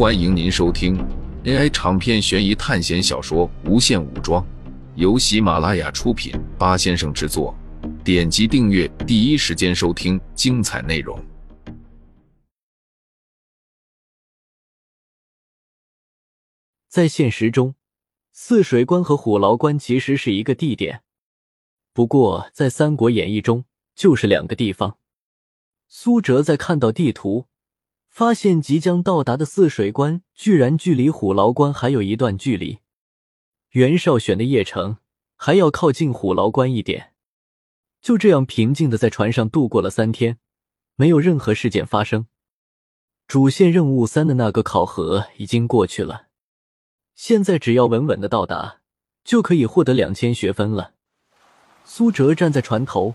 欢迎您收听 AI 长篇悬疑探险小说《无限武装》，由喜马拉雅出品，八先生制作。点击订阅，第一时间收听精彩内容。在现实中，泗水关和虎牢关其实是一个地点，不过在《三国演义》中就是两个地方。苏哲在看到地图，发现即将到达的泗水关居然距离虎牢关还有一段距离。袁绍选的邺城还要靠近虎牢关一点。就这样平静的在船上度过了三天，没有任何事件发生。主线任务三的那个考核已经过去了，现在只要稳稳的到达，就可以获得两千学分了。苏哲站在船头，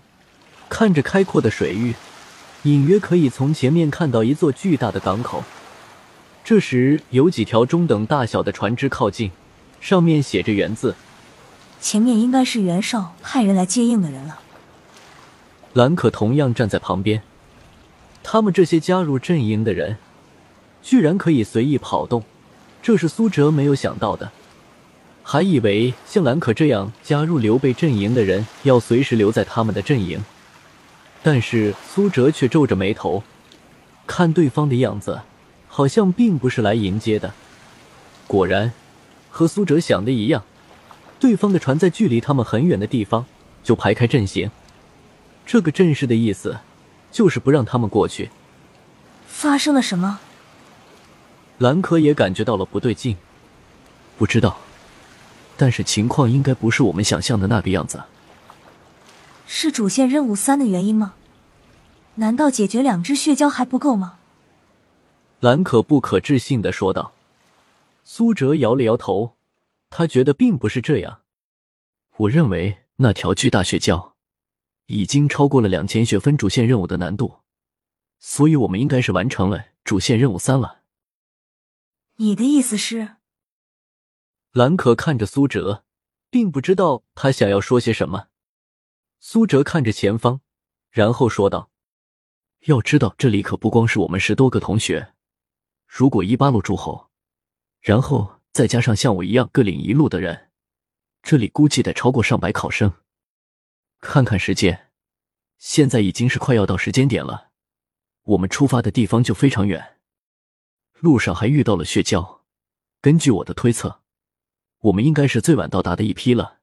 看着开阔的水域。隐约可以从前面看到一座巨大的港口。这时，有几条中等大小的船只靠近，上面写着“袁”字。前面应该是袁绍派人来接应的人了。兰可同样站在旁边。他们这些加入阵营的人，居然可以随意跑动，这是苏哲没有想到的。还以为像兰可这样加入刘备阵营的人，要随时留在他们的阵营。但是苏哲却皱着眉头，看对方的样子，好像并不是来迎接的。果然，和苏哲想的一样，对方的船在距离他们很远的地方就排开阵型。这个阵势的意思，就是不让他们过去。发生了什么？兰可也感觉到了不对劲，不知道，但是情况应该不是我们想象的那个样子。是主线任务三的原因吗？难道解决两只血蛟还不够吗？兰可不可置信的说道。苏哲摇了摇头，他觉得并不是这样。我认为那条巨大血蛟已经超过了两千血分主线任务的难度，所以我们应该是完成了主线任务三了。你的意思是？兰可看着苏哲，并不知道他想要说些什么。苏哲看着前方，然后说道：“要知道，这里可不光是我们十多个同学。如果一八路诸侯，然后再加上像我一样各领一路的人，这里估计得超过上百考生。看看时间，现在已经是快要到时间点了。我们出发的地方就非常远，路上还遇到了血蛟。根据我的推测，我们应该是最晚到达的一批了。”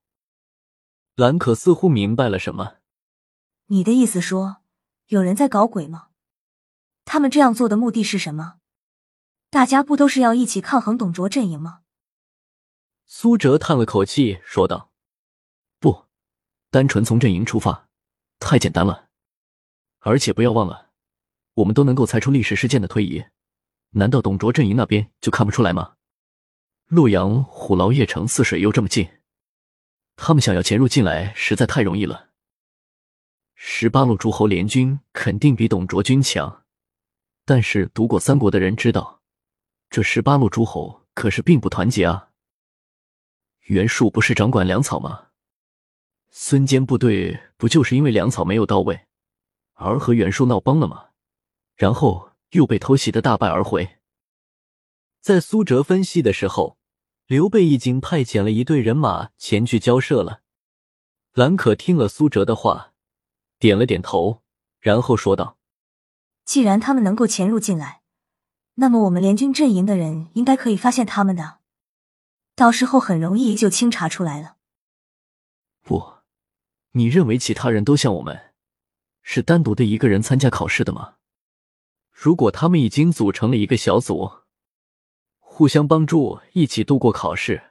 兰可似乎明白了什么。你的意思说，有人在搞鬼吗？他们这样做的目的是什么？大家不都是要一起抗衡董卓阵营吗？苏哲叹了口气说道：“不，单纯从阵营出发，太简单了。而且不要忘了，我们都能够猜出历史事件的推移，难道董卓阵营那边就看不出来吗？洛阳、虎牢、邺城、泗水又这么近。”他们想要潜入进来，实在太容易了。十八路诸侯联军肯定比董卓军强，但是读过三国的人知道，这十八路诸侯可是并不团结啊。袁术不是掌管粮草吗？孙坚部队不就是因为粮草没有到位，而和袁术闹崩了吗？然后又被偷袭的大败而回。在苏哲分析的时候。刘备已经派遣了一队人马前去交涉了。兰可听了苏哲的话，点了点头，然后说道：“既然他们能够潜入进来，那么我们联军阵营的人应该可以发现他们的，到时候很容易就清查出来了。”不，你认为其他人都像我们，是单独的一个人参加考试的吗？如果他们已经组成了一个小组。互相帮助，一起度过考试，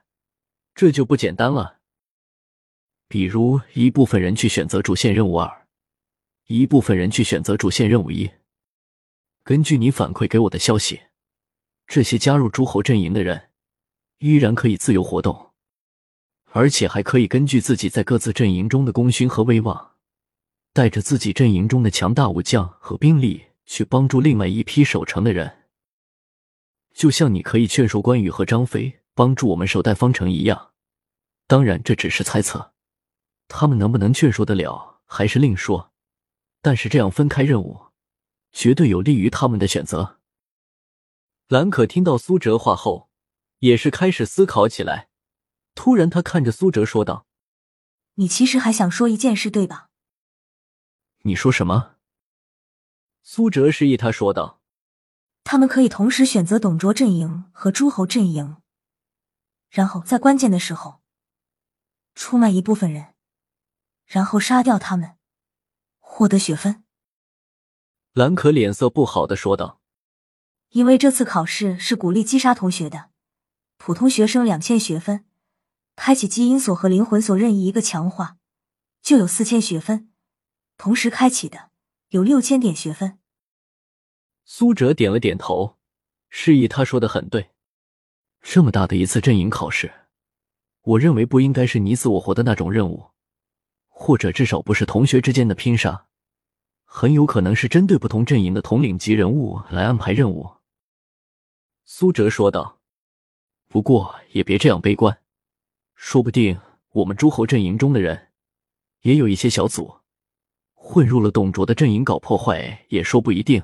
这就不简单了。比如一部分人去选择主线任务二，一部分人去选择主线任务一。根据你反馈给我的消息，这些加入诸侯阵营的人依然可以自由活动，而且还可以根据自己在各自阵营中的功勋和威望，带着自己阵营中的强大武将和兵力去帮助另外一批守城的人。就像你可以劝说关羽和张飞帮助我们守待方城一样，当然这只是猜测，他们能不能劝说得了还是另说。但是这样分开任务，绝对有利于他们的选择。兰可听到苏哲话后，也是开始思考起来。突然，他看着苏哲说道：“你其实还想说一件事，对吧？”你说什么？苏哲示意他说道：“他们可以同时选择董卓阵营和诸侯阵营，然后在关键的时候出卖一部分人，然后杀掉他们，获得学分。”兰可脸色不好的说道。因为这次考试是鼓励击杀同学的，普通学生两千学分，开启基因锁和灵魂锁任意一个强化，就有四千学分，同时开启的有六千点学分。苏哲点了点头，示意他说的很对。这么大的一次阵营考试，我认为不应该是你死我活的那种任务，或者至少不是同学之间的拼杀，很有可能是针对不同阵营的统领级人物来安排任务。苏哲说道：“不过也别这样悲观，说不定我们诸侯阵营中的人也有一些小组混入了董卓的阵营搞破坏，也说不一定。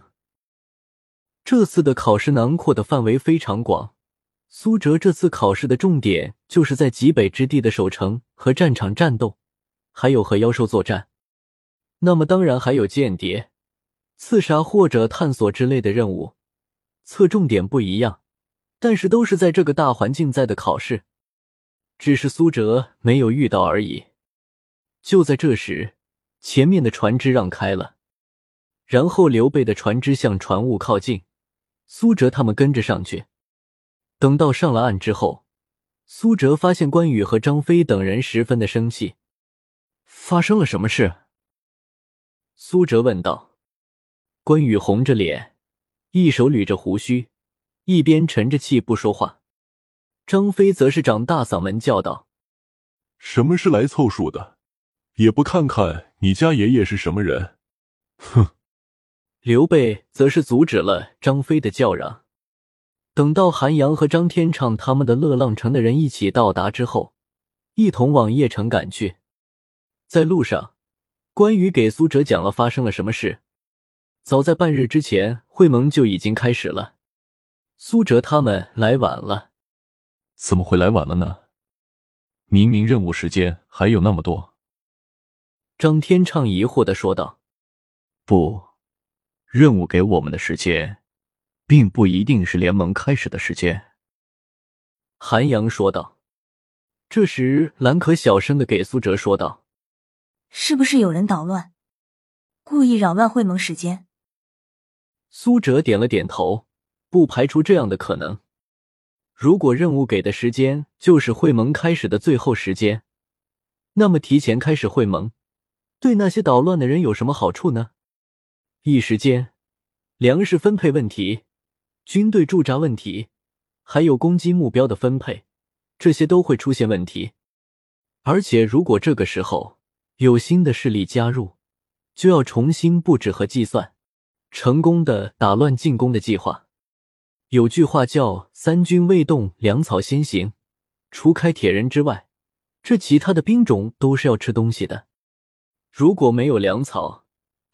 这次的考试囊括的范围非常广，苏哲这次考试的重点就是在极北之地的守城和战场战斗，还有和妖兽作战。那么当然还有间谍、刺杀或者探索之类的任务。”侧重点不一样，但是都是在这个大环境在的考试，只是苏哲没有遇到而已。就在这时，前面的船只让开了，然后刘备的船只向船坞靠近，苏哲他们跟着上去。等到上了岸之后，苏哲发现关羽和张飞等人十分的生气。发生了什么事？苏哲问道。关羽红着脸。一手捋着胡须，一边沉着气不说话。张飞则是长大嗓门叫道：“什么是来凑数的？也不看看你家爷爷是什么人！”哼！刘备则是阻止了张飞的叫嚷。等到韩阳和张天畅他们的乐浪城的人一起到达之后，一同往邺城赶去。在路上，关羽给苏哲讲了发生了什么事。早在半日之前，会盟就已经开始了。苏哲他们来晚了，怎么会来晚了呢？明明任务时间还有那么多。张天畅疑惑的说道：“不，任务给我们的时间，并不一定是联盟开始的时间。”韩阳说道。这时，兰可小声的给苏哲说道：“是不是有人捣乱，故意扰乱会盟时间？”苏哲点了点头，不排除这样的可能。如果任务给的时间就是会盟开始的最后时间，那么提前开始会盟，对那些捣乱的人有什么好处呢？一时间，粮食分配问题、军队驻扎问题，还有攻击目标的分配，这些都会出现问题。而且，如果这个时候有新的势力加入，就要重新布置和计算。成功的打乱进攻的计划。有句话叫“三军未动，粮草先行”。除开铁人之外，这其他的兵种都是要吃东西的。如果没有粮草，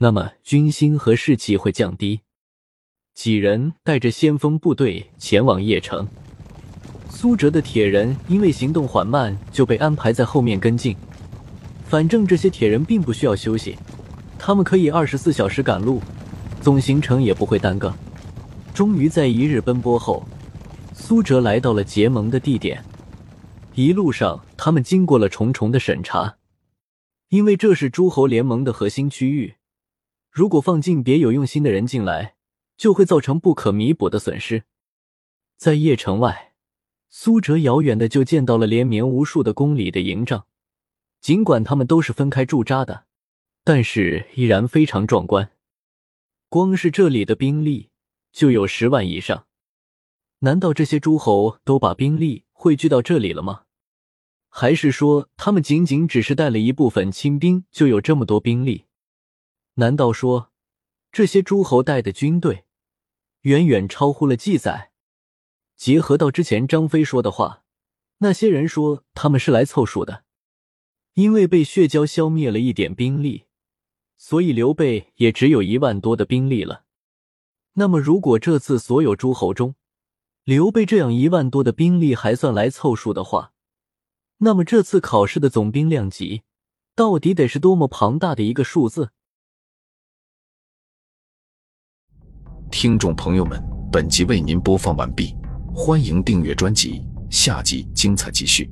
那么军心和士气会降低。几人带着先锋部队前往邺城。苏哲的铁人因为行动缓慢，就被安排在后面跟进。反正这些铁人并不需要休息，他们可以二十四小时赶路。总行程也不会耽搁。终于在一日奔波后，苏哲来到了结盟的地点。一路上，他们经过了重重的审查，因为这是诸侯联盟的核心区域。如果放进别有用心的人进来，就会造成不可弥补的损失。在邺城外，苏哲遥远的就见到了连绵无数的公里的营帐。尽管他们都是分开驻扎的，但是依然非常壮观。光是这里的兵力就有十万以上，难道这些诸侯都把兵力汇聚到这里了吗？还是说他们仅仅只是带了一部分亲兵就有这么多兵力？难道说这些诸侯带的军队远远超乎了记载？结合到之前张飞说的话，那些人说他们是来凑数的，因为被血蛟消灭了一点兵力。所以刘备也只有一万多的兵力了。那么，如果这次所有诸侯中刘备这样一万多的兵力还算来凑数的话，那么这次考试的总兵量级到底得是多么庞大的一个数字？听众朋友们，本集为您播放完毕，欢迎订阅专辑，下集精彩继续。